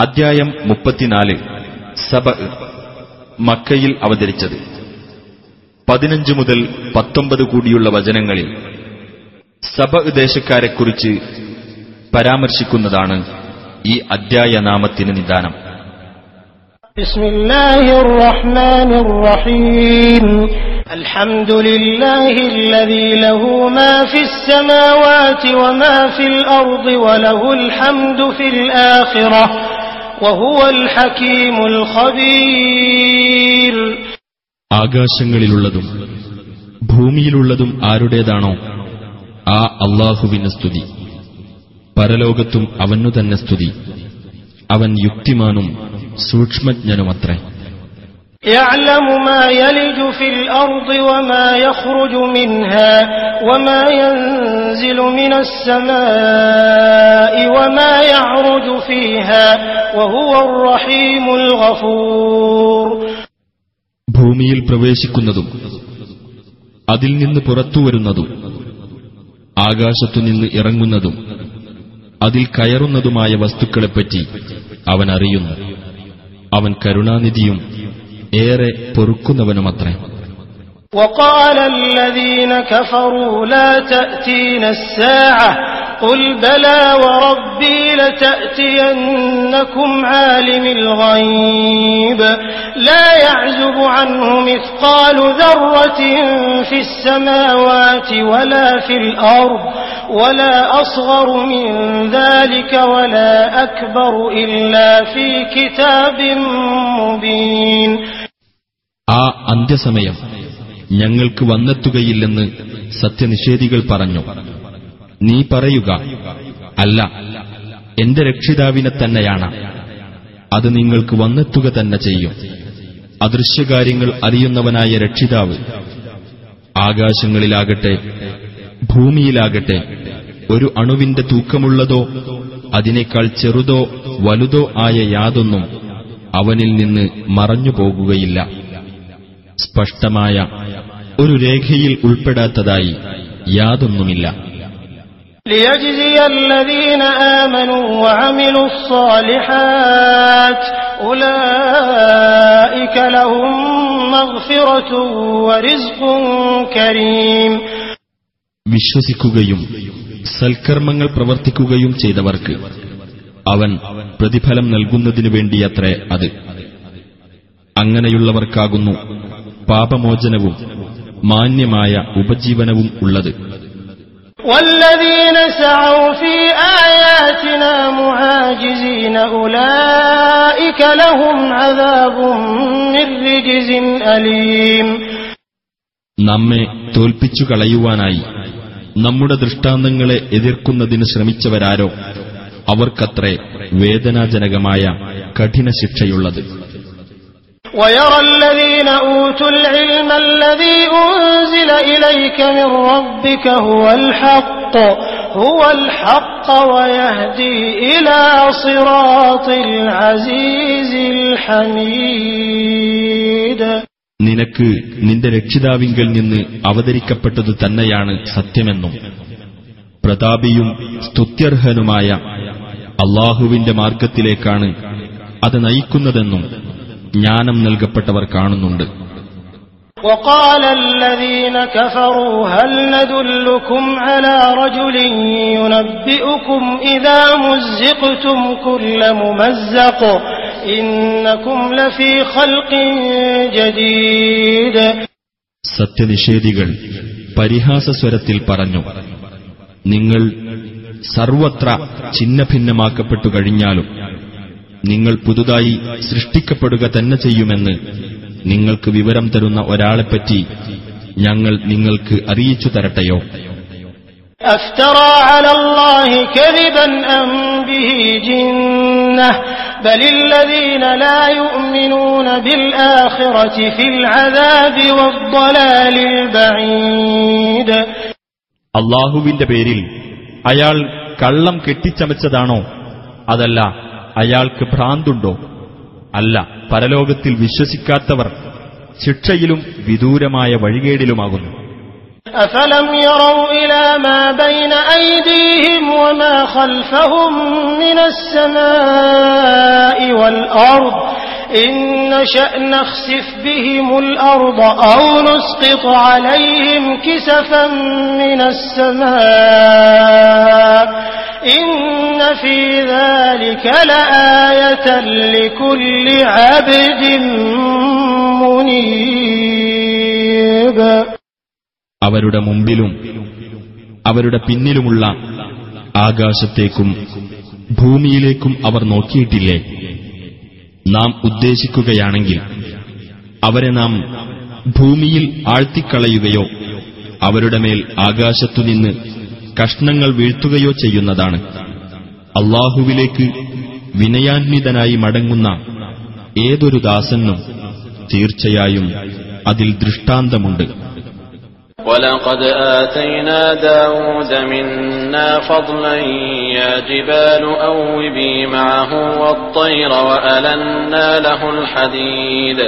അദ്ധ്യായം മുപ്പത്തിനാല് സബ മക്കയിൽ അവതരിച്ചത് പതിനഞ്ച് മുതൽ പത്തൊമ്പത് കൂടിയുള്ള വചനങ്ങളിൽ സബ ദേശക്കാരെക്കുറിച്ച് പരാമർശിക്കുന്നതാണ് ഈ അദ്ധ്യായ നാമത്തിന് നിദാനം بسم الله الرحمن الرحيم الحمد لله الذي له ما في السماوات وما في الأرض وله الحمد في الآخرة وهو الحكيم الخبير ആകാശങ്ങളിലുള്ളതും ഭൂമിയിലുള്ളതും ആരുടേതാണോ ആ അള്ളാഹുവിന് സ്തുതി പരലോകത്തും അവനു തന്നെ സ്തുതി അവൻ യുക്തിമാനും സൂക്ഷ്മജ്ഞനുമത്രേ يعلم ما يلج في الأرض وما يخرج منها وما ينزل من السماء وما يعرج فيها وهو الرحيم الغفور ഭൂമിയിൽ പ്രവേശിക്കുന്നതും അതിൽ നിന്ന് പുറത്തുവരുന്നതും ആകാശത്തുനിന്ന് ഇറങ്ങുന്നതും അതിൽ കയറുന്നതുമായ വസ്തുക്കളെപ്പറ്റി അവൻ അറിയുന്നു അവൻ കരുണാനിധിയും ഏറെ പൊറുക്കുന്നവനുമത്രേ وقال الذين كفروا لا تأتين الساعة قل بلى وربي لتأتينكم عالم الغيب لا يعزب عنه مثقال ذرة في السماوات ولا في الأرض ولا أصغر من ذلك ولا أكبر إلا في كتاب مبين ആ അന്ത്യസമയം ഞങ്ങൾക്ക് വന്നെത്തുകയില്ലെന്ന് സത്യനിഷേധികൾ പറഞ്ഞു നീ പറയുക. അല്ല എന്റെ രക്ഷിതാവിനെ തന്നെയാണ്. അത് നിങ്ങൾക്ക് വന്നെത്തുക തന്നെ ചെയ്യും. അദൃശ്യകാര്യങ്ങൾ അറിയുന്നവനായ രക്ഷിതാവ് ആകാശങ്ങളിലാകട്ടെ ഭൂമിയിലാകട്ടെ ഒരു അണുവിന്റെ തൂക്കമുള്ളതോ അതിനേക്കാൾ ചെറുതോ വലുതോ ആയ യാതൊന്നും അവനിൽ നിന്ന് മറഞ്ഞു പോകുകയില്ല. സ്പഷ്ടമായ ഒരു രേഖയിൽ ഉൾപ്പെടാത്തതായി യാതൊന്നുമില്ല. ليجزي الذين آمنوا وعملوا الصالحات أولئك لهم مغفرة ورزق كريم വിശ്വസിക്കുകയും സൽക്കർമ്മങ്ങൾ പ്രവർത്തിക്കുകയും ചെയ്തവർക്ക് അവൻ പ്രതിഫലം നൽകുന്നതിനു വേണ്ടിയത്രേ അത് അങ്ങനെയുള്ളവർക്കാകുന്നു പാപമോചനവും മാന്യമായ ഉപജീവനവും ഉള്ളത് والذين سعوا في آياتنا معاجزين أولئك لهم عذاب من رجز أليم നമ്മെ തോൽപ്പിച്ചു കളയുവാനായി നമ്മുടെ ദൃഷ്ടാന്തങ്ങളെ എതിർക്കുന്നതിന് ശ്രമിച്ചവരാരോ അവർക്കത്രേ വേദനാജനകമായ കഠിന ശിക്ഷയുള്ളത് ويرى الذين أوتوا العلم الذي أنزل إليك من ربك هو الحق هو الحق ويهدي إلى صراط العزيز الحميد നിനക്ക് നിന്റെ രക്ഷിതാവിങ്കൽ നിന്ന് അവതരിക്കപ്പെട്ടതു തന്നെയാണ് സത്യമെന്നും പ്രതാപിയും സ്തുത്യർഹനുമായ അള്ളാഹുവിന്റെ മാർഗത്തിലേക്കാണ് അത് നയിക്കുന്നതെന്നും ജ്ഞാനം നൽകപ്പെട്ടവർ കാണുന്നുണ്ട് وقال الذين كفروا هل ندلكم على رجل ينبئكم إذا مزقتم كل ممزق إنكم لفي خلق جديد സത്യനിഷേധികൾ പരിഹാസസ്വരത്തിൽ പറഞ്ഞു നിങ്ങൾ സർവത്ര ഛിന്നഭിന്നമാക്കപ്പെട്ടു കഴിഞ്ഞാലും നിങ്ങൾ പുതുതായി സൃഷ്ടിക്കപ്പെടുക തന്നെ ചെയ്യുമെന്ന് നിങ്ങൾക്ക് വിവരം തരുന്ന ഒരാളെപ്പറ്റി ഞങ്ങൾ നിങ്ങൾക്ക് അറിയിച്ചു തരട്ടെയോ? അള്ളാഹുവിന്റെ പേരിൽ അയാൾ കള്ളം കെട്ടിച്ചമച്ചതാണോ? അതല്ല അയാൾക്ക് ഭ്രാന്തുണ്ടോ അല്ല പരലോകത്തിൽ വിശ്വസിക്കാത്തവർ ശിക്ഷയിലും വിദൂരമായ വഴികേടിലുമാകുന്നു أفلم يروا إلى ما بين أيديهم وما خلفهم من السماء والأرض അവരുടെ മുമ്പിലും അവരുടെ പിന്നിലുമുള്ള ആകാശത്തേക്കും ഭൂമിയിലേക്കും അവർ നോക്കിയിട്ടില്ലേ? നാം ഉദ്ദേശിക്കുകയാണെങ്കിൽ അവരെ നാം ഭൂമിയിൽ ആഴ്ത്തിക്കളയുകയോ അവരുടെ മേൽ ആകാശത്തുനിന്ന് കഷ്ണങ്ങൾ വീഴ്ത്തുകയോ ചെയ്യുന്നതാണ്. അള്ളാഹുവിലേക്ക് വിനയാന്വിതനായി മടങ്ങുന്ന ഏതൊരു ദാസനും തീർച്ചയായും അതിൽ ദൃഷ്ടാന്തമുണ്ട്. ولقد آتينا داود منا فضلا يا جبال أوبي معه والطير وألنا له الحديد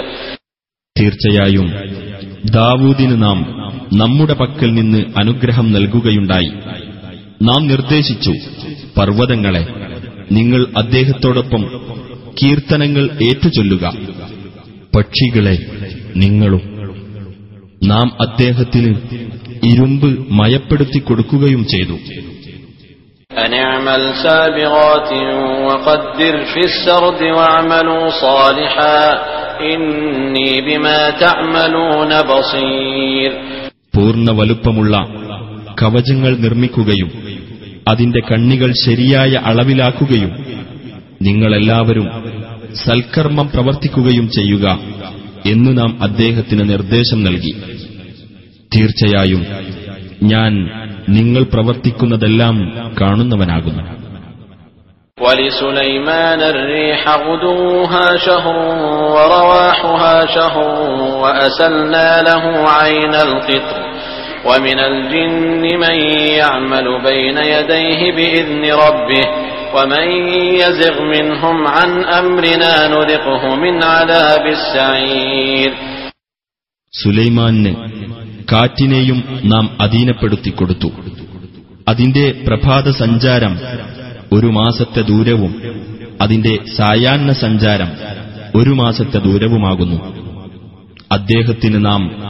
തീർച്ചയായും ദാവൂദിന് നാം നമ്മുടെ പക്കൽ നിന്ന് അനുഗ്രഹം നൽകുകയുണ്ടായി നാം നിർദ്ദേശിച്ചു പർവ്വതങ്ങളെ നിങ്ങൾ അദ്ദേഹത്തോടൊപ്പം കീർത്തനങ്ങൾ ഏറ്റുചൊല്ലുക പക്ഷികളെ നിങ്ങളും നാം അദ്ദേഹത്തിന് ഇരുമ്പ് മയപ്പെടുത്തി കൊടുക്കുകയും ചെയ്തു. പൂർണ വലുപ്പമുള്ള കവചങ്ങൾ നിർമ്മിക്കുകയും അതിന്റെ കണ്ണികൾ ശരിയായ അളവിലാക്കുകയും നിങ്ങളെല്ലാവരും സൽക്കർമ്മം പ്രവർത്തിക്കുകയും ചെയ്യുക എന്ന് നാം അദ്ദേഹത്തിന് നിർദ്ദേശം നൽകി. തീർച്ചയായും ഞാൻ നിങ്ങൾ പ്രവർത്തിക്കുന്നതെല്ലാം കാണുന്നവനാകുന്നു ولسليمان الريح غدوها شهر ورواحها شهر وأسلنا له عين القطر ومن الجن من يعمل بين يديه بإذن ربه ومن يزغ منهم عن أمرنا نذقه من عذاب السعير സുലൈമാന് കാറ്റിനെയും നാം അധീനപ്പെടുത്തി കൊടുത്തു അതിന്റെ പ്രഭാത സഞ്ചാരം ഒരു മാസത്തെ ദൂരവും അതിന്റെ സായാഹ്ന സഞ്ചാരം ഒരു മാസത്തെ ദൂരവുമാകുന്നു. അദ്ദേഹത്തിന് നാം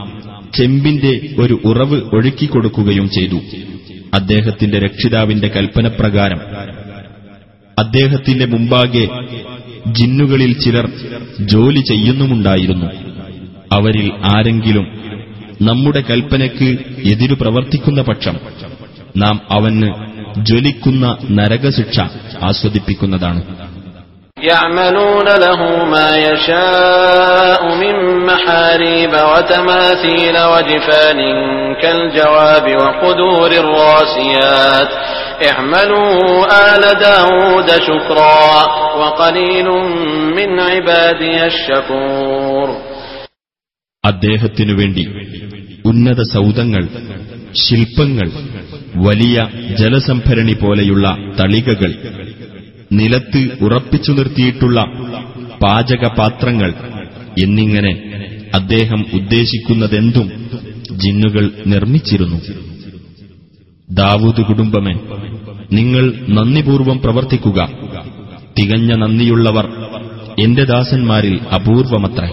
ചെമ്പിന്റെ ഒരു ഉറവ് ഒഴുക്കിക്കൊടുക്കുകയും ചെയ്തു. അദ്ദേഹത്തിന്റെ രക്ഷിതാവിന്റെ കൽപ്പനപ്രകാരം. അദ്ദേഹത്തിന്റെ മുമ്പാകെ ജിന്നുകളിൽ ചിലർ ജോലി ചെയ്യുന്നുമുണ്ടായിരുന്നു. അവരിൽ ആരെങ്കിലും നമ്മുടെ കൽപ്പനയ്ക്ക് എതിരു പ്രവർത്തിക്കുന്ന പക്ഷം നാം അവന് ജ്വലിക്കുന്ന നരകശിക്ഷ ആസ്വദിപ്പിക്കുന്നതാണ് يعملون له ما يشاء من محاريب وتماثيل وجفان كالجواب وقدور الراسيات اعملوا آل داود شكرا وقليل من عبادي الشكور അദ്ദേഹത്തിനു വേണ്ടി ഉന്നത സൗധങ്ങൾ ശില്പങ്ങൾ വലിയ ജലസംഭരണി പോലെയുള്ള തളികകൾ നിലത്ത് ഉറപ്പിച്ചു നിർത്തിയിട്ടുള്ള പാചകപാത്രങ്ങൾ എന്നിങ്ങനെ അദ്ദേഹം ഉദ്ദേശിക്കുന്നതെന്തും ജിന്നുകൾ നിർമ്മിച്ചിരുന്നു. ദാവൂദ് കുടുംബമേ നിങ്ങൾ നന്ദിപൂർവം പ്രവർത്തിക്കുക. തികഞ്ഞ നന്ദിയുള്ളവർ എന്റെ ദാസന്മാരിൽ അപൂർവമത്രേ.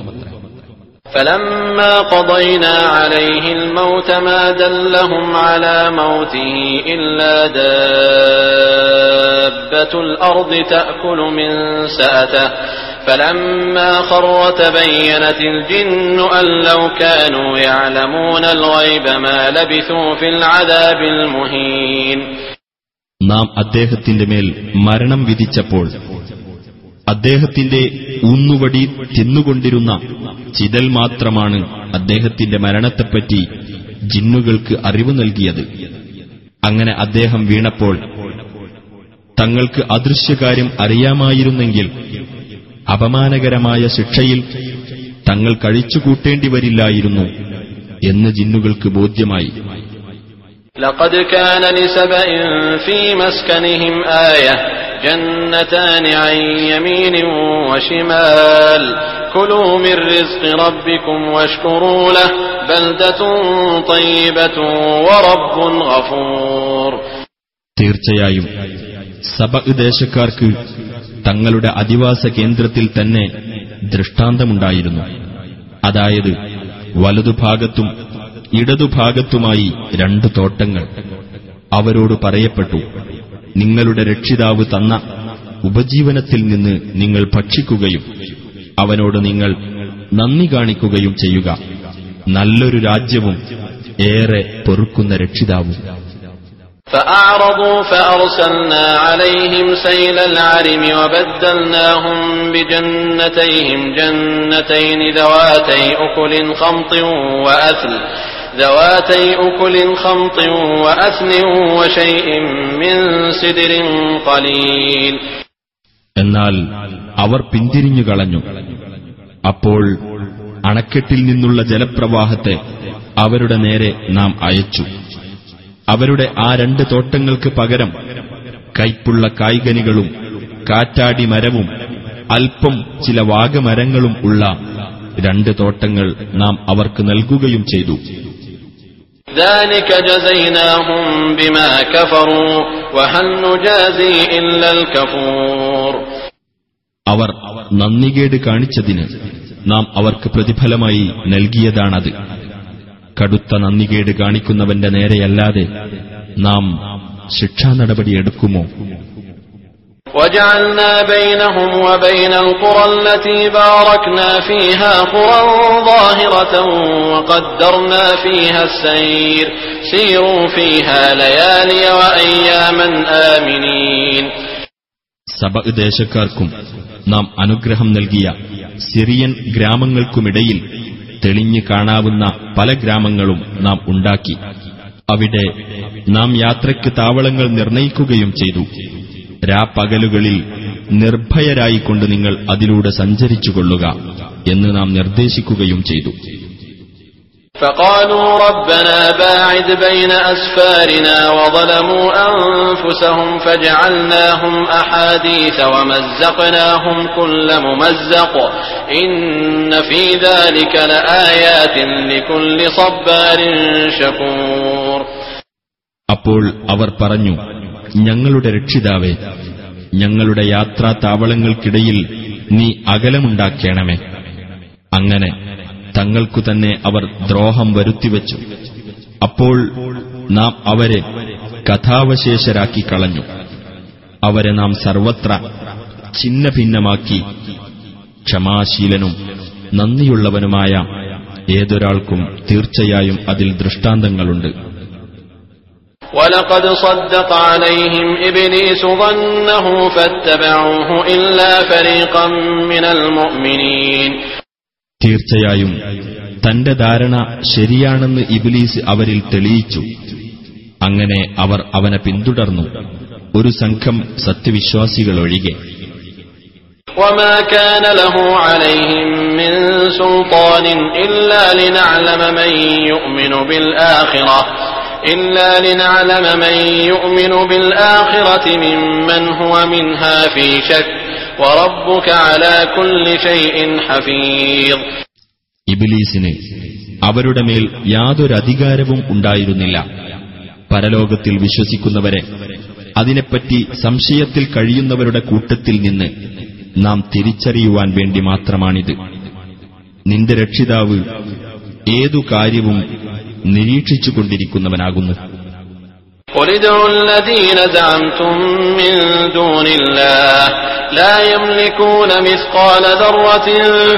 فلما قضينا عليه الموت ما دلهم على موته إلا دابة الأرض تأكل من سأته فلما خر تبينت الجن أن لو كانوا يعلمون الغيب ما لبثوا في العذاب المهين നാം അദ്ദേഹത്തിന്റെ മേൽ മരണം വിധിച്ചപ്പോൾ അദ്ദേഹത്തിന്റെ ഊന്നുവടി തിന്നുകൊണ്ടിരുന്ന ചിതൽ മാത്രമാണ് അദ്ദേഹത്തിന്റെ മരണത്തെപ്പറ്റി ജിന്നുകൾക്ക് അറിവ് നൽകിയത്. അങ്ങനെ അദ്ദേഹം വീണപ്പോൾ തങ്ങൾക്ക് അദൃശ്യകാര്യം അറിയാമായിരുന്നെങ്കിൽ അപമാനകരമായ ശിക്ഷയിൽ തങ്ങൾ കഴിച്ചുകൂട്ടേണ്ടി വരില്ലായിരുന്നു എന്ന് ജിന്നുകൾക്ക് ബോധ്യമായി. ലഖദ് കാന ലിസബഇൻ ഫീ മസ്കനിഹിം ആയ جنتان عن يمين وشمال كلوا من رزق ربكم واشكروا له بلدة طيبة ورب غفور തീർച്ചയായും സബ ദേശക്കാർക്ക് തങ്ങളുടെ അധിവാസ കേന്ദ്രത്തിൽ തന്നെ ദൃഷ്ടാന്തമുണ്ടായിരുന്നു അതായത് വലതുഭാഗത്തും ഇടതുഭാഗത്തുമായി രണ്ടു തോട്ടങ്ങൾ അവരോട് പറയപ്പെട്ടു നിങ്ങളുടെ രക്ഷിതാവ് തന്ന ഉപജീവനത്തിൽ നിന്ന് നിങ്ങൾ ഭക്ഷിക്കുകയും അവനോട് നിങ്ങൾ നന്ദി കാണിക്കുകയും ചെയ്യുക നല്ലൊരു രാജ്യവും ഏറെ പൊറുക്കുന്ന രക്ഷിതാവും فأعرضوا فأرسلنا عليهم سيل العرم وبدلناهم بجنتيهم جنتين ذواتي أكل خمط وأثل ذواتي أكل خمط وأثل وشيء من سدر قليل എന്നാൽ അവർ പിന്തിരിഞ്ഞു കളഞ്ഞു അപ്പോൾ അണക്കെട്ടിൽ നിന്നുള്ള ജലപ്രവാഹത്തെ അവരുടെ നേരെ നാം അയച്ചു അവരുടെ ആ രണ്ട് തോട്ടങ്ങൾക്ക് പകരം കൈപ്പുള്ള കായ്കനികളും കാറ്റാടി മരവും അല്പം ചില വാഗമരങ്ങളും ഉള്ള രണ്ട് തോട്ടങ്ങൾ നാം അവർക്ക് നൽകുകയും ചെയ്തു ذلك جزيناهم بما كفروا وهل نجازي إلا الكفور അവർ നന്ദികേട് കാണിച്ചതിന് നാം അവർക്ക് പ്രതിഫലമായി നൽകിയതാണത് കടുത്ത നന്ദികേട് കാണിക്കുന്നവന്റെ നേരെയല്ലാതെ നാം ശിക്ഷാ നടപടിയെടുക്കുമോ وجعلنا بينهم وبين القرى التي باركنا فيها قرى ظاهرة وقدرنا فيها السير سيروا فيها ليالي وأياما آمنين സബ ദേശക്കാർക്കും നാം അനുഗ്രഹം നൽകിയ സിറിയൻ ഗ്രാമങ്ങൾക്കുമിടയിൽ തെളിഞ്ഞു കാണാവുന്ന പല ഗ്രാമങ്ങളും നാം ഉണ്ടാക്കി അവിടെ നാം യാത്രയ്ക്ക് താവളങ്ങൾ നിർണയിക്കുകയും ചെയ്തു രാപ്പകലുകളിൽ നിർഭയരായിക്കൊണ്ട് നിങ്ങൾ അതിലൂടെ സഞ്ചരിച്ചുകൊള്ളുക എന്ന് നാം നിർദ്ദേശിക്കുകയും ചെയ്തു فقالوا ربنا باعد بين أسفارنا وظلموا أنفسهم فجعلناهم أحاديث ومزقناهم كل ممزق إن في ذلك لآيات لكل صبار شكور അപ്പോൾ അവർ പറഞ്ഞു ഞങ്ങളുടെ രക്ഷിതാവേ ഞങ്ങളുടെ യാത്രാ താവളങ്ങൾക്കിടയിൽ നീ അകലമുണ്ടാക്കേണമേ. അങ്ങനെ തങ്ങൾക്കു തന്നെ അവർ ദ്രോഹം വരുത്തിവച്ചു. അപ്പോൾ നാം അവരെ കഥാവശേഷരാക്കി കളഞ്ഞു. അവരെ നാം സർവത്ര ഛിന്ന ഭിന്നമാക്കി ക്ഷമാശീലനും നന്ദിയുള്ളവനുമായ ഏതൊരാൾക്കും തീർച്ചയായും അതിൽ ദൃഷ്ടാന്തങ്ങളുണ്ട്. ولقد صدق عليهم إبليس ظنه فاتبعوه إلا فريقا من المؤمنين തീർച്ചയായും തന്റെ ധാരണ ശരിയാണെന്ന് ഇബിലീസ് അവരിൽ തെളിയിച്ചു അങ്ങനെ അവർ അവനെ പിന്തുടർന്നു ഒരു സംഘം സത്യവിശ്വാസികളൊഴികെ وما كان له عليهم من سلطان إلا لنعلم من يؤمن بالآخرة إلا لنعلم من يؤمن بالآخرة ممن هو منها في شك وربك على كل شيء حفيظ ഇബിലീസിന് അവരുടെ മേൽ യാതൊരു അധികാരവും ഉണ്ടായിരുന്നില്ല പരലോകത്തിൽ വിശ്വസിക്കുന്നവരെ അതിനെപ്പറ്റി സംശയത്തിൽ കഴിയുന്നവരുടെ കൂട്ടത്തിൽ നിന്ന് നാം തിരിച്ചറിയുവാൻ വേണ്ടി മാത്രമാണിത് നിന്റെ രക്ഷിതാവ് ഏതു കാര്യവും നിരീക്ഷിച്ചുകൊണ്ടിരിക്കുന്നവനാകുന്നു قل ادعوا الذين زعمتم من دون الله لا يملكون مثقال ذرة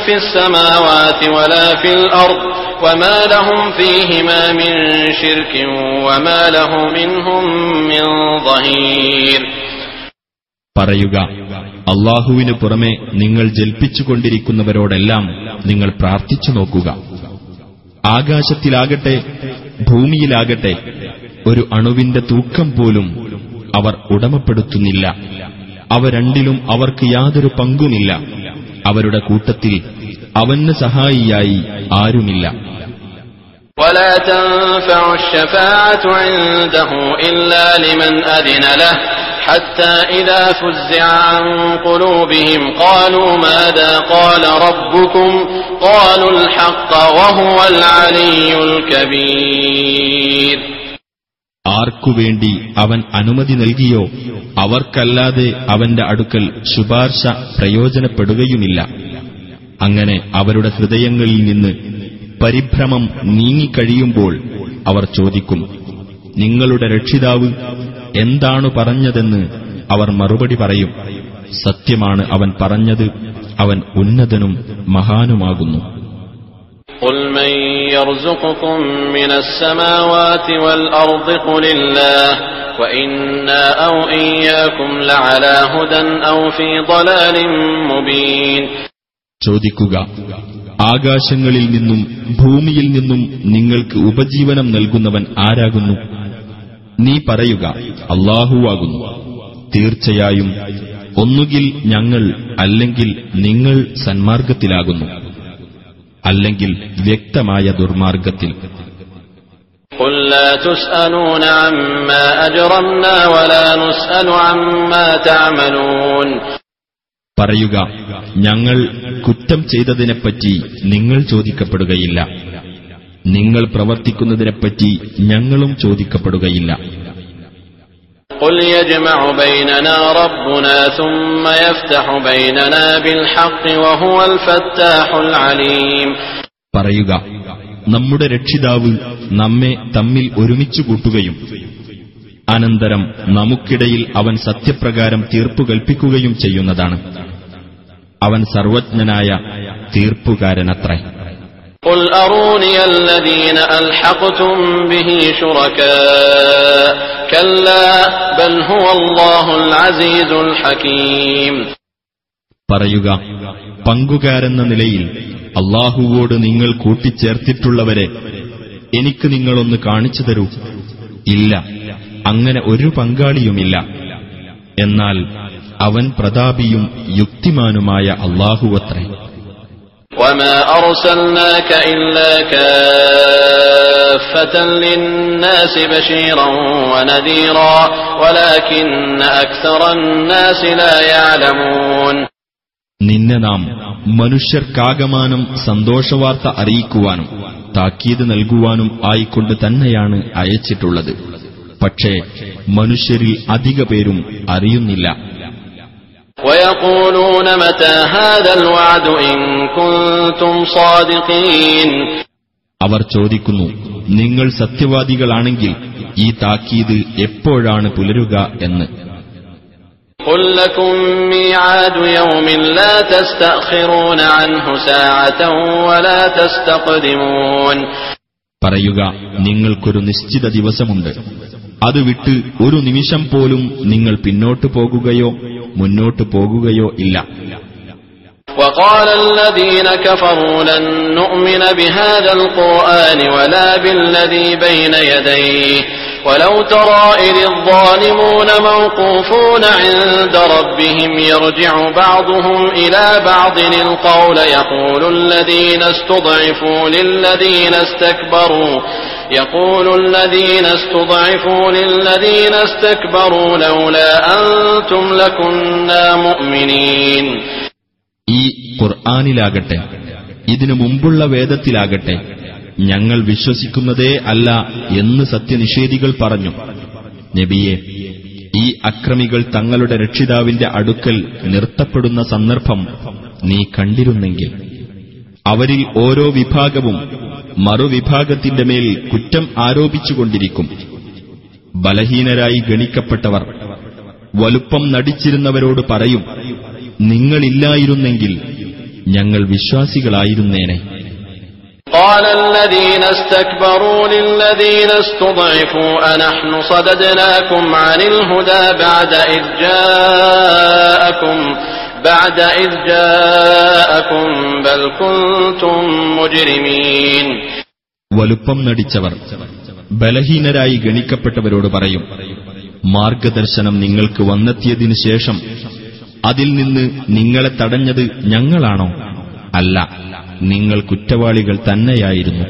في السماوات ولا في الأرض وما لهم فيهما من شرك وما له منهم من ظهير പറയുക അള്ളാഹുവിനു പുറമെ നിങ്ങൾ ജൽപ്പിച്ചുകൊണ്ടിരിക്കുന്നവരോടെല്ലാം നിങ്ങൾ പ്രാർത്ഥിച്ചു നോക്കുക ആകാശത്തിലാകട്ടെ ഭൂമിയിലാകട്ടെ ഒരു അണുവിന്റെ തൂക്കം പോലും അവർ ഉടമപ്പെടുത്തുന്നില്ല അവ രണ്ടിലും അവർക്ക് യാതൊരു പങ്കുമില്ല അവരുടെ കൂട്ടത്തിൽ അവന് സഹായിയായി ആരുമില്ല ولا تنفع الشفاعة عنده إلا لمن أذن له حتى إذا فزع عن قلوبهم قالوا ماذا قال ربكم قالوا الحق وهو العلي الكبير ആർക്കുവേണ്ടി അവൻ അനുമതി നൽകിയോ അവർക്കല്ലാതെ അവന്റെ അടുക്കൽ ശുപാർശ പ്രയോജനപ്പെടുകയുമില്ല അങ്ങനെ അവരുടെ ഹൃദയങ്ങളിൽ നിന്ന് പരിഭ്രമം നീങ്ങിക്കഴിയുമ്പോൾ അവർ ചോദിക്കും നിങ്ങളുടെ രക്ഷിതാവ് എന്താണ് പറഞ്ഞതെന്ന് അവർ മറുപടി പറയും സത്യമാണ് അവൻ പറഞ്ഞത് അവൻ ഉന്നതനും മഹാനുമാകുന്നു قل من يرزقكم من السماوات والأرض قل الله وإنا أو إياكم لعلى هدى أو في ضلال مبين ചോദിക്കുക ആകാശങ്ങളിൽ നിന്നും ഭൂമിയിൽ നിന്നും നിങ്ങൾക്ക് ഉപജീവനം നൽകുന്നവൻ ആരാകുന്നു നീ പറയുക അള്ളാഹുവാകുന്നു തീർച്ചയായും ഒന്നുകിൽ ഞങ്ങൾ അല്ലെങ്കിൽ നിങ്ങൾ സന്മാർഗത്തിലാകുന്നു അല്ലെങ്കിൽ വ്യക്തമായ ദുർമാർഗത്തിൽ. പറയുക ഞങ്ങൾ കുറ്റം ചെയ്തതിനെപ്പറ്റി നിങ്ങൾ ചോദിക്കപ്പെടുകയില്ല. നിങ്ങൾ പ്രവർത്തിക്കുന്നതിനെപ്പറ്റി ഞങ്ങളും ചോദിക്കപ്പെടുകയില്ല. പറയുക നമ്മുടെ രക്ഷിതാവ് നമ്മെ തമ്മിൽ ഒരുമിച്ചു കൂട്ടുകയും അനന്തരം നമുക്കിടയിൽ അവൻ സത്യപ്രകാരം തീർപ്പു കൽപ്പിക്കുകയും ചെയ്യുന്നതാണ്. അവൻ സർവജ്ഞനായ തീർപ്പുകാരനത്രേ. قل أروني الذين ألحقتم به شركاء كلا بل هو الله العزيز الحكيم പറയുക പങ്കുകാരെന്ന നിലയിൽ അള്ളാഹുവോട് നിങ്ങൾ കൂട്ടിച്ചേർത്തിട്ടുള്ളവരെ എനിക്ക് നിങ്ങളൊന്ന് കാണിച്ചു തരൂ ഇല്ല അങ്ങനെ ഒരു പങ്കാളിയുമില്ല എന്നാൽ അവൻ പ്രതാപിയും യുക്തിമാനുമായ അള്ളാഹുവത്രേ وما أرسلناك إلا كافة للناس بشيرا ونذيرا ولكن أكثر الناس لا يعلمون നിന്നെ നാം മനുഷ്യർക്കാകമാനം സന്തോഷവാർത്ത അറിയിക്കുവാനും താക്കീത് നൽകുവാനും ആയിക്കൊണ്ട് തന്നെയാണ് അയച്ചിട്ടുള്ളത് പക്ഷേ മനുഷ്യരിൽ അധിക പേരും അറിയുന്നില്ല ويقولون متى هذا الوعد إن كنتم صادقين അവർ ചോദിക്കുന്നു നിങ്ങൾ സത്യവാദികളാണെങ്കിൽ ഈ താക്കീത് എപ്പോഴാണ് പുലരുക എന്ന് قل لكم ميعاد يوم لا تستأخرون عنه ساعة ولا تستقدمون പറയുക നിങ്ങൾക്കൊരു നിശ്ചിത ദിവസമുണ്ട് അത് വിട്ട് ഒരു നിമിഷം പോലും നിങ്ങൾ പിന്നോട്ട് പോകുകയോ മുന്നോട്ട് പോകുകയോ ഇല്ല وقال الذين كفروا لن نؤمن بهذا القرآن ولا بالذي بين يديه ولو ترى إذ الظالمون موقوفون عند ربهم يرجع بعضهم إلى بعض القول يقول الذين استضعفوا للذين استكبروا يقول الذين استضعفوا للذين استكبروا لولا أنتم لكنا مؤمنين ഈ ഖുർആാനിലാകട്ടെ ഇതിനു മുമ്പുള്ള വേദത്തിലാകട്ടെ ഞങ്ങൾ വിശ്വസിക്കുന്നതേ അല്ല എന്ന് സത്യനിഷേധികൾ പറഞ്ഞു. നബിയെ ഈ അക്രമികൾ തങ്ങളുടെ രക്ഷിതാവിന്റെ അടുക്കൽ നിർത്തപ്പെടുന്ന സന്ദർഭം നീ കണ്ടിരുന്നെങ്കിൽ. അവരിൽ ഓരോ വിഭാഗവും മറുവിഭാഗത്തിന്റെ മേൽ കുറ്റം ആരോപിച്ചുകൊണ്ടിരിക്കും. ബലഹീനരായി ഗണിക്കപ്പെട്ടവർ വലുപ്പം നടിച്ചിരുന്നവരോട് പറയും നിങ്ങളില്ലായിരുന്നെങ്കിൽ ഞങ്ങൾ വിശ്വാസികളായിരുന്നേനെ. قال الذين استكبروا للذين استضعفوا أنحن صددناكم عن الهدى بعد إذ جاءكم بعد إذ جاءكم بل كنتم مجرمين വലുപ്പം നടിച്ചവർ ബലഹീനരായി ഗണിക്കപ്പെട്ടവരോട് പറയും മാർഗദർശനം നിങ്ങൾക്ക് വന്നെത്തിയതിനു ശേഷം അതിൽ നിന്ന് നിങ്ങളെ തടഞ്ഞത് ഞങ്ങളാണോ അല്ല നിങ്ങൾ കുറ്റവാളികൾ തന്നെയായിരുന്നു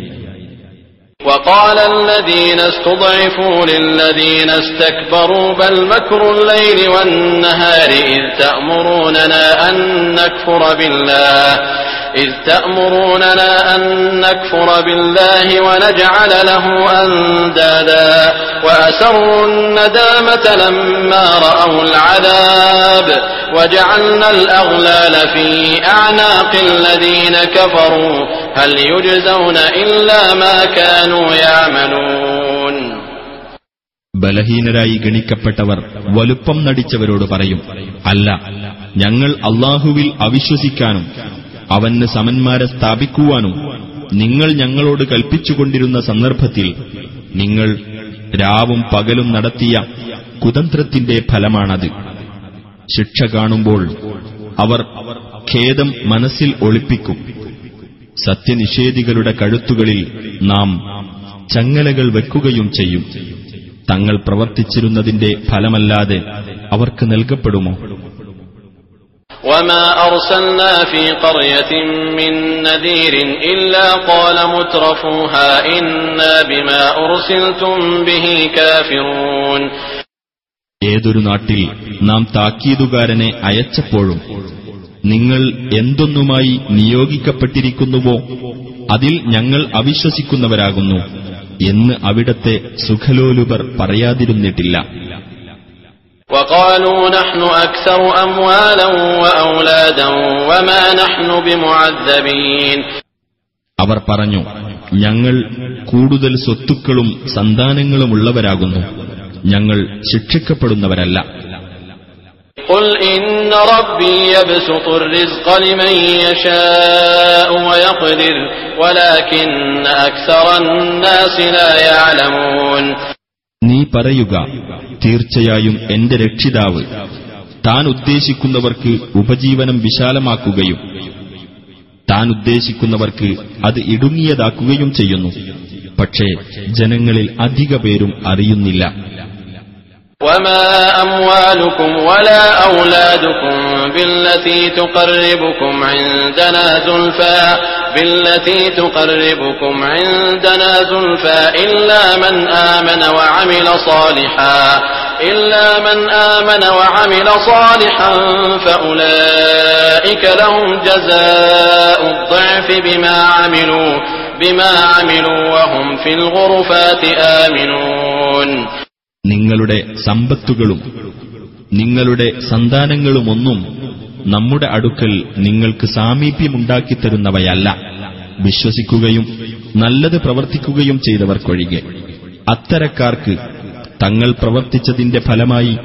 وقال الذين استضعفوا للذين استكبروا بل مكر الليل والنهار إذ تأمروننا أن نكفر بالله إذ تأمروننا أن نكفر بالله ونجعل له أندادا وأسروا الندامة لما رأوا العذاب وجعلنا الأغلال في أعناق الذين كفروا هل يجزون إلا ما كانوا يعملون ബലഹീനരായി ഗണിക്കപ്പെട്ടവർ വലുപ്പം നടിച്ചവരോട് പറയും അല്ല ഞങ്ങൾ അള്ളാഹുവിൽ അവിശ്വസിക്കാനും അവന് സമന്മാരെ സ്ഥാപിക്കുവാനും നിങ്ങൾ ഞങ്ങളോട് കൽപ്പിച്ചുകൊണ്ടിരുന്ന സന്ദർഭത്തിൽ നിങ്ങൾ രാവും പകലും നടത്തിയ കുതന്ത്രത്തിന്റെ ഫലമാണത്. ശിക്ഷ കാണുമ്പോൾ അവർ ഖേദം മനസ്സിൽ ഒളിപ്പിക്കും. സത്യനിഷേധികളുടെ കഴുത്തുകളിൽ നാം ചങ്ങലകൾ വെക്കുകയും ചെയ്യും. തങ്ങൾ പ്രവർത്തിച്ചിരുന്നതിന്റെ ഫലമല്ലാതെ അവർക്ക് നൽകപ്പെടുമോ? وما أرسلنا في قرية من نذير إلا قال مترفوها إنا بما أرسلتم به كافرون ഏതൊരു നാട്ടിൽ നാം താക്കീതുകാരനെ അയച്ചപ്പോഴും നിങ്ങൾ എന്തൊന്നുമായി നിയോഗിക്കപ്പെട്ടിരിക്കുന്നുവോ അതിൽ ഞങ്ങൾ അവിശ്വസിക്കുന്നവരാകുന്നു എന്ന് അവിടത്തെ സുഖലോലുപർ പറയാതിരുന്നിട്ടില്ല. وقالوا نحن أكثر أموالا وأولادا وما نحن بمعذبين അവർ പറഞ്ഞു ഞങ്ങൾ കൂടുതൽ സ്വത്തുക്കളും സന്താനങ്ങളുമുള്ളവരാകുന്നു ഞങ്ങൾ ശിക്ഷിക്കപ്പെടുന്നവരല്ല قل إن ربي يبسط الرزق لمن يشاء ويقدر ولكن أكثر الناس لا يعلمون നീ പറയുക തീർച്ചയായും എന്റെ രക്ഷിതാവ്. താൻ ഉദ്ദേശിക്കുന്നവർക്ക് ഉപജീവനം വിശാലമാക്കുകയും താൻ ഉദ്ദേശിക്കുന്നവർക്ക് അത് ഇടുങ്ങിയതാക്കുകയും ചെയ്യുന്നു. പക്ഷേ ജനങ്ങളിൽ അധിക പേരും അറിയുന്നില്ല. وما أموالكم ولا أولادكم بالتي تقربكم عندنا زلفى بالتي تقربكم عندنا زلفى إلا من آمن وعمل صالحا إلا من آمن وعمل صالحا فأولئك لهم جزاء الضعف بما عملوا بما عملوا وهم في الغرفات آمنون നിങ്ങളുടെ സമ്പത്തുകളും നിങ്ങളുടെ സന്താനങ്ങളുമൊന്നും നമ്മുടെ അടുക്കൽ നിങ്ങൾക്ക് സാമീപ്യമുണ്ടാക്കിത്തരുന്നവയല്ല. വിശ്വസിക്കുകയും നല്ലത് പ്രവർത്തിക്കുകയും ചെയ്തവർക്കൊഴികെ. അത്തരക്കാർക്ക് തങ്ങൾ പ്രവർത്തിച്ചതിന്റെ ഫലമായി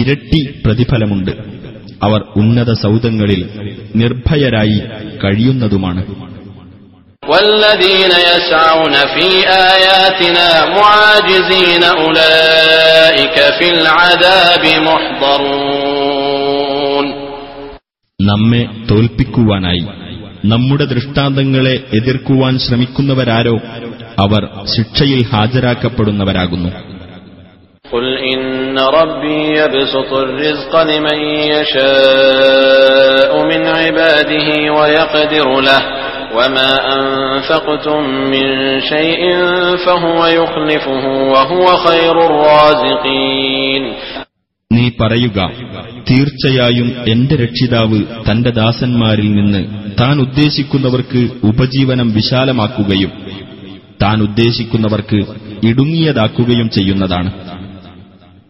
ഇരട്ടി പ്രതിഫലമുണ്ട്. അവർ ഉന്നത സൗധങ്ങളിൽ നിർഭയരായി കഴിയുന്നതുമാണ്. والذين يسعون في آياتنا معاجزين أولئك في العذاب محضرون നമ്മെ തോൽപ്പിക്കുവാനായി നമ്മുടെ ദൃഷ്ടാന്തങ്ങളെ എതിർക്കുവാൻ ശ്രമിക്കുന്നവരാരോ അവർ ശിക്ഷയിൽ ഹാജരാക്കപ്പെടുന്നവരാകുന്നു قل إن ربي يبسط الرزق لمن يشاء من عباده ويقدر له وما أنفقتم من شيء فهو يخلفه وهو خير الرازقين നീ പറയുക തീർച്ചയായും എന്റെ രക്ഷിതാവ് തന്റെ ദാസന്മാരിൽ നിന്ന് താൻ ഉദ്ദേശിക്കുന്നവർക്ക് ഉപജീവനം വിശാലമാക്കുകയും താൻ ഉദ്ദേശിക്കുന്നവർക്ക് ഇടുങ്ങിയതാക്കുകയും ചെയ്യുന്നതാണ്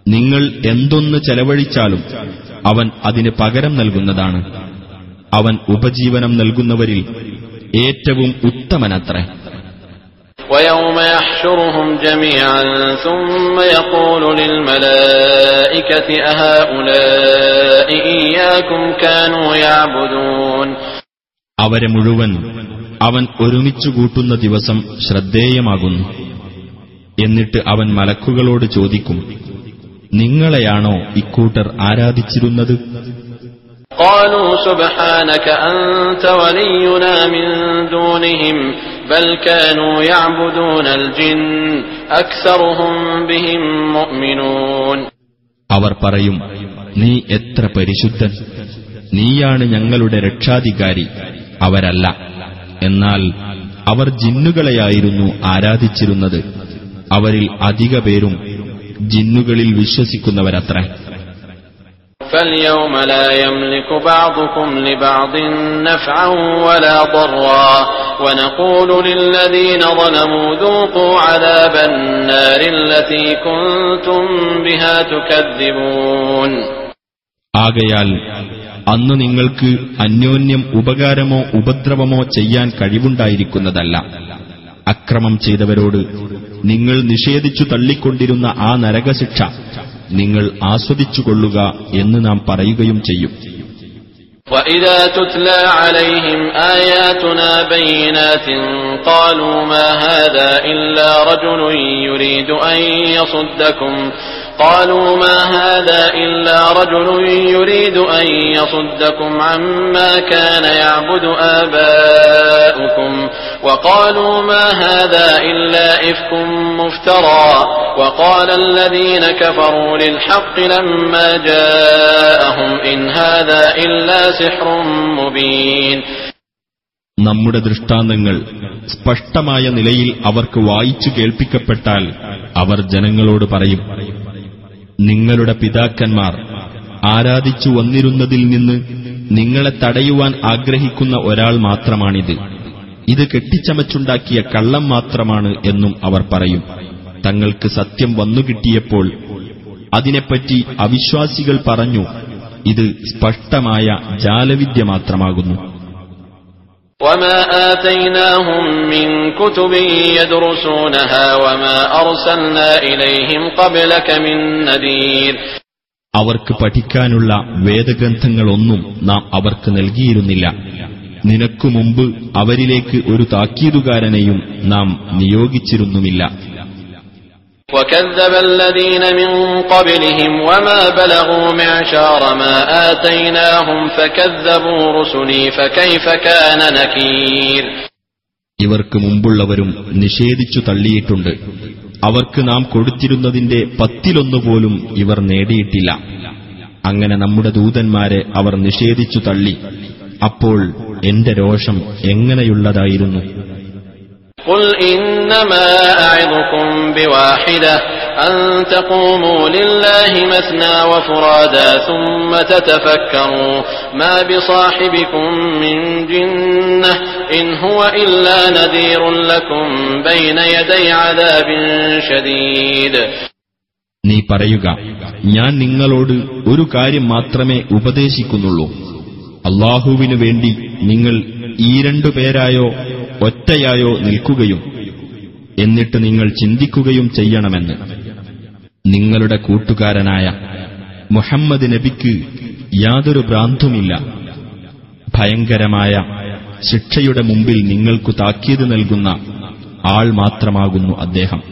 നിങ്ങൾ എന്തൊന്ന് ചെലവഴിച്ചാലും അവൻ അതിന് പകരം നൽകുന്നതാണ് അവൻ ഉപജീവനം നൽകുന്നവരിൽ ഏറ്റവും ഉത്തമനത്രേ ويوم يحشرهم جميعا ثم يقول للملائكة أهؤلاء إياكم كانوا يعبدون അവരെ മുഴുവൻ അവൻ ഒരുമിച്ചു കൂട്ടുന്ന ദിവസം ശ്രദ്ധേയമാകുന്നു എന്നിട്ട് അവൻ മലക്കുകളോട് ചോദിക്കും നിങ്ങളെയാണോ ഇക്കൂട്ടർ ആരാധിച്ചിരുന്നത് قالوا سبحانك أنت ولينا من دونهم بل كانوا يعبدون الجن أكثرهم بهم مؤمنون അവർ പറയും നീ എത്ര പരിശുദ്ധൻ നീയാണ് ഞങ്ങളുടെ രക്ഷാധികാരി അവരല്ല എന്നാൽ അവർ ജിന്നുകളെയായിരുന്നു ആരാധിച്ചിരുന്നത് അവരിൽ അധിക പേരും ജിന്നുകളിൽ വിശ്വസിക്കുന്നവരത്രേ فاليوم لا يملك بعضكم لبعض نفعا ولا ضرا ونقول للذين ظلموا ذوقوا عذاب النار التي كنتم بها تكذبون ആകയാൽ അന്ന് നിങ്ങൾക്ക് അന്യോന്യം ഉപകാരമോ ഉപദ്രവമോ ചെയ്യാൻ കഴിവുണ്ടായിരിക്കുന്നതല്ല അക്രമം ചെയ്തവരോട് നിങ്ങൾ നിഷേധിച്ചു തള്ളിക്കൊണ്ടിരുന്ന ആ നരകശിക്ഷ നിങ്ങൾ ആസ്വദിച്ചുകൊള്ളുക എന്ന് നാം പറയുകയും ചെയ്യും وإذا تتلى عليهم آياتنا بينات قالوا ما هذا إلا رجل يريد أن يصدكم قالوا ما هذا إلا رجل يريد أن يصدكم عما كان يعبد آباؤكم وقالوا ما هذا إلا إفك مفترى وقال الذين كفروا للحق لما جاءهم إن هذا إلا سحر مبين നമ്മുടെ ദൃഷ്ടാന്തങ്ങൾ സ്പഷ്ടമായ നിലയിൽ അവർക്ക് വായിച്ചു കേൾപ്പിക്കപ്പെട്ടാൽ അവർ ജനങ്ങളോട് പറയും നിങ്ങളുടെ പിതാക്കന്മാർ ആരാധിച്ചു വന്നിരുന്നതിൽ നിന്ന് നിങ്ങളെ തടയുവാൻ ആഗ്രഹിക്കുന്ന ഒരാൾ മാത്രമാണിത്. ഇത് കെട്ടിച്ചമച്ചുണ്ടാക്കിയ കള്ളം മാത്രമാണ് എന്നും അവർ പറയും. തങ്ങൾക്ക് സത്യം വന്നുകിട്ടിയപ്പോൾ അതിനെപ്പറ്റി അവിശ്വാസികൾ പറഞ്ഞു ഇത് സ്പഷ്ടമായ ജാലവിദ്യ മാത്രമാകുന്നു. وما آتيناهم من كتب يدرسونها وما أرسلنا إليهم قبلك من نذير അവർക്ക് പഠിക്കാനുള്ള വേദഗ്രന്ഥങ്ങളൊന്നും നാം അവർക്ക് നൽകിയിരുന്നില്ല നിനക്കു മുമ്പ് അവരിലേക്ക് ഒരു താക്കീതുകാരനെയും നാം നിയോഗിച്ചിരുന്നുമില്ല وكذب الذين من قبلهم وما بلغوا معشار ما آتيناهم فكذبوا رسلي فكيف كان نكير ഇവർക്ക് മുമ്പുള്ളവരും നിഷേധിച്ചു തള്ളിയിട്ടുണ്ട് അവർക്ക് നാം കൊടുത്തിരുന്നതിന്റെ പത്തിലൊന്നുപോലും ഇവർ നേടിയിട്ടില്ല അങ്ങനെ നമ്മുടെ ദൂതന്മാരെ അവർ നിഷേധിച്ചു തള്ളി അപ്പോൾ എന്റെ രോഷം എങ്ങനെയുള്ളതായിരുന്നു قل إنما أعظكم بواحدة أن تقوموا لله مثنى وفرادا ثم تتفكروا ما بصاحبكم من جنة إن هو إلا نذير لكم بين يدي عذاب شديد നീ പറയുക ഞാൻ നിങ്ങളോട് ഒരു കാര്യം മാത്രമേ ഉപദേശിക്കുന്നുള്ളൂ അള്ളാഹുവിനു വേണ്ടി നിങ്ങൾ ഈ രണ്ടു പേരായോ ഒറ്റയായോ നിൽക്കുകയും എന്നിട്ട് നിങ്ങൾ ചിന്തിക്കുകയും ചെയ്യണമെന്ന്. നിങ്ങളുടെ കൂട്ടുകാരനായ മുഹമ്മദ് നബിക്ക് യാതൊരു ഭ്രാന്തുമില്ല. ഭയങ്കരമായ ശിക്ഷയുടെ മുമ്പിൽ നിങ്ങൾക്കു താക്കീത് നൽകുന്ന ആൾ മാത്രമാകുന്നു അദ്ദേഹം.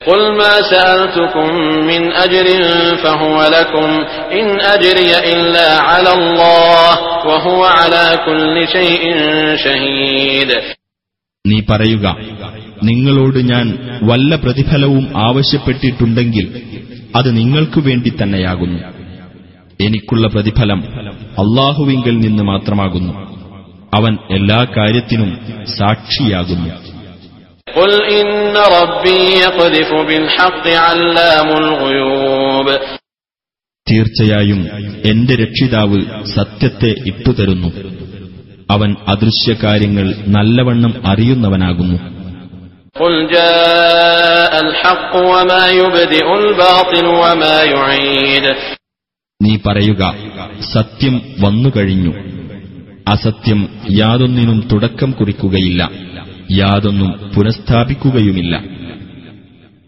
قل ما سألتكم من أجر فهو لكم إن أجري إلا على الله وهو على كل شيء شهيد നീ പറയുക നിങ്ങളോട് ഞാൻ വല്ല പ്രതിഫലവും ആവശ്യപ്പെട്ടിട്ടുണ്ടെങ്കിൽ അത് നിങ്ങൾക്കു വേണ്ടി തന്നെയാകുന്നു എനിക്കുള്ള പ്രതിഫലം അള്ളാഹുവിങ്കിൽ നിന്ന് മാത്രമാകുന്നു അവൻ എല്ലാ കാര്യത്തിനും സാക്ഷിയാകുന്നു قل إن ربي يقذف بالحق علام الغيوب തീർച്ചയായും എന്റെ രക്ഷിതാവ് സത്യത്തെ ഇട്ടുതരുന്നു അവൻ അദൃശ്യകാര്യങ്ങൾ നല്ലവണ്ണം അറിയുന്നവനാകുന്നു قل جاء الحق وما يبدئ الباطل وما يعيد നീ പറയുക സത്യം വന്നുകഴിഞ്ഞു അസത്യം യാതൊന്നിനും തുടക്കം കുറിക്കുകയില്ല യാതൊന്നും പുനഃസ്ഥാപിക്കുകയുമില്ല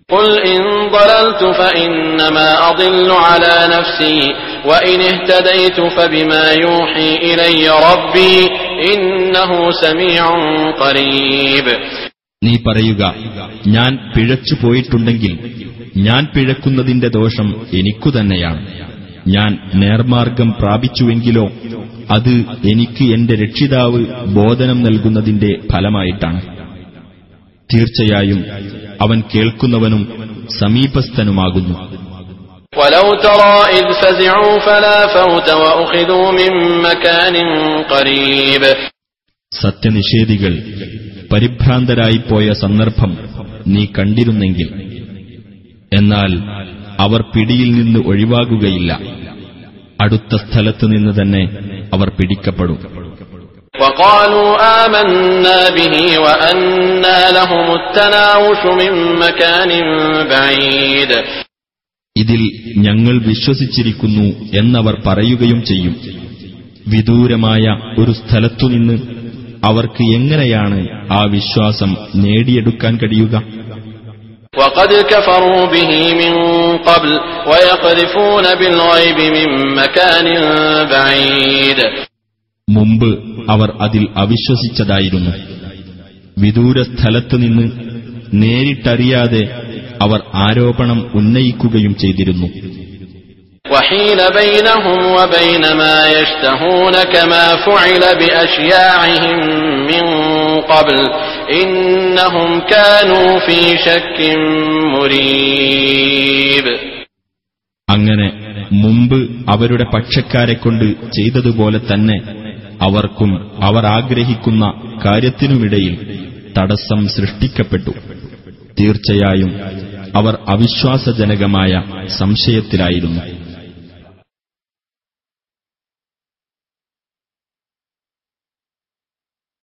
قل إن ضللت فإنما أضل على نفسي وإن اهتديت فبما يوحي إلي ربي إنه سميع قريب നീ പറയുക ഞാൻ പിഴച്ചു പോയിട്ടുണ്ടെങ്കിൽ ഞാൻ പിഴക്കുന്നതിന്റെ ദോഷം എനിക്കു തന്നെയാണ് ഞാൻ നേർമാർഗം പ്രാപിച്ചുവെങ്കിലോ അത് എനിക്ക് എന്റെ രക്ഷിതാവ് ബോധനം നൽകുന്നതിന്റെ ഫലമായിട്ടാണ് തീർച്ചയായും അവൻ കേൾക്കുന്നവനും സമീപസ്ഥനുമാകുന്നു ولو ترى إذ فزعوا فلا فوت وأخذوا من مكان قريب സത്യനിഷേധികൾ പരിഭ്രാന്തരായിപ്പോയ സന്ദർഭം നീ കണ്ടിരുന്നെങ്കിൽ എന്നാൽ അവർ പിടിയിൽ നിന്ന് ഒഴിവാകുകയില്ല അടുത്ത സ്ഥലത്ത് നിന്ന് തന്നെ അവർ പിടിക്കപ്പെടും وقالوا آمنا به وأنا لهم التناوش من مكان بعيد ഇതിൽ ഞങ്ങൾ വിശ്വസിച്ചിരിക്കുന്നു എന്നവർ പറയുകയും ചെയ്യും വിദൂരമായ ഒരു സ്ഥലത്തുനിന്ന് അവർക്ക് എങ്ങനെയാണ് ആ വിശ്വാസം നേടിയെടുക്കാൻ കഴിയുക وقد كفروا به من قبل ويقذفون بالغيب من مكان بعيد മുമ്പ് അവർ അതിൽ അവിശ്വസിച്ചതായിരുന്നു വിദൂര സ്ഥലത്ത് നിന്ന് നേരിട്ടറിയാതെ അവർ ആരോപണം ഉന്നയിക്കുകയും ചെയ്തിരുന്നു وحيل بينهم وبين ما يشتهون كما فعل بأشياعهم من قبل إنهم كانوا في شك مريب അങ്ങനെ മുമ്പ് അവരുടെ പക്ഷക്കാരെക്കൊണ്ട് ചെയ്തതുപോലെ തന്നെ അവർക്കും അവർ ആഗ്രഹിക്കുന്ന കാര്യത്തിനുമിടയിൽ തടസ്സം സൃഷ്ടിക്കപ്പെട്ടു തീർച്ചയായും അവർ അവിശ്വാസജനകമായ സംശയത്തിലായിരുന്നു